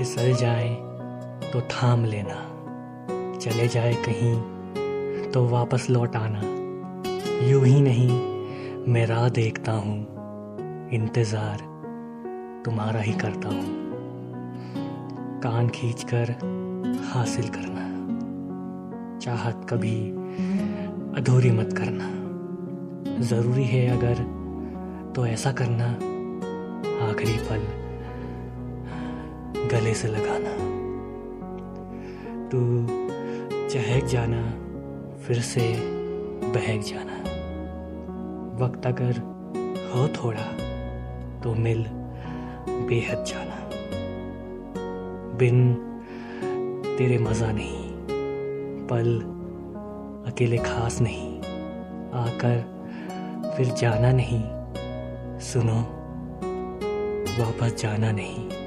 फिसल जाए तो थाम लेना। चले जाए कहीं तो वापस लौट आना। यूँ ही नहीं, मैं राह देखता हूँ, इंतज़ार तुम्हारा ही करता हूँ। कान खींचकर हासिल करना। चाहत कभी अधूरी मत करना। ज़रूरी है अगर तो ऐसा करना आखिरी पल। गले से लगाना। तू चहक जाना, फिर से बहक जाना। वक्त अगर हो थोड़ा तो मिल बेहद जाना। बिन तेरे मज़ा नहीं, पल अकेले खास नहीं। आकर फिर जाना नहीं, सुनो, वापस जाना नहीं।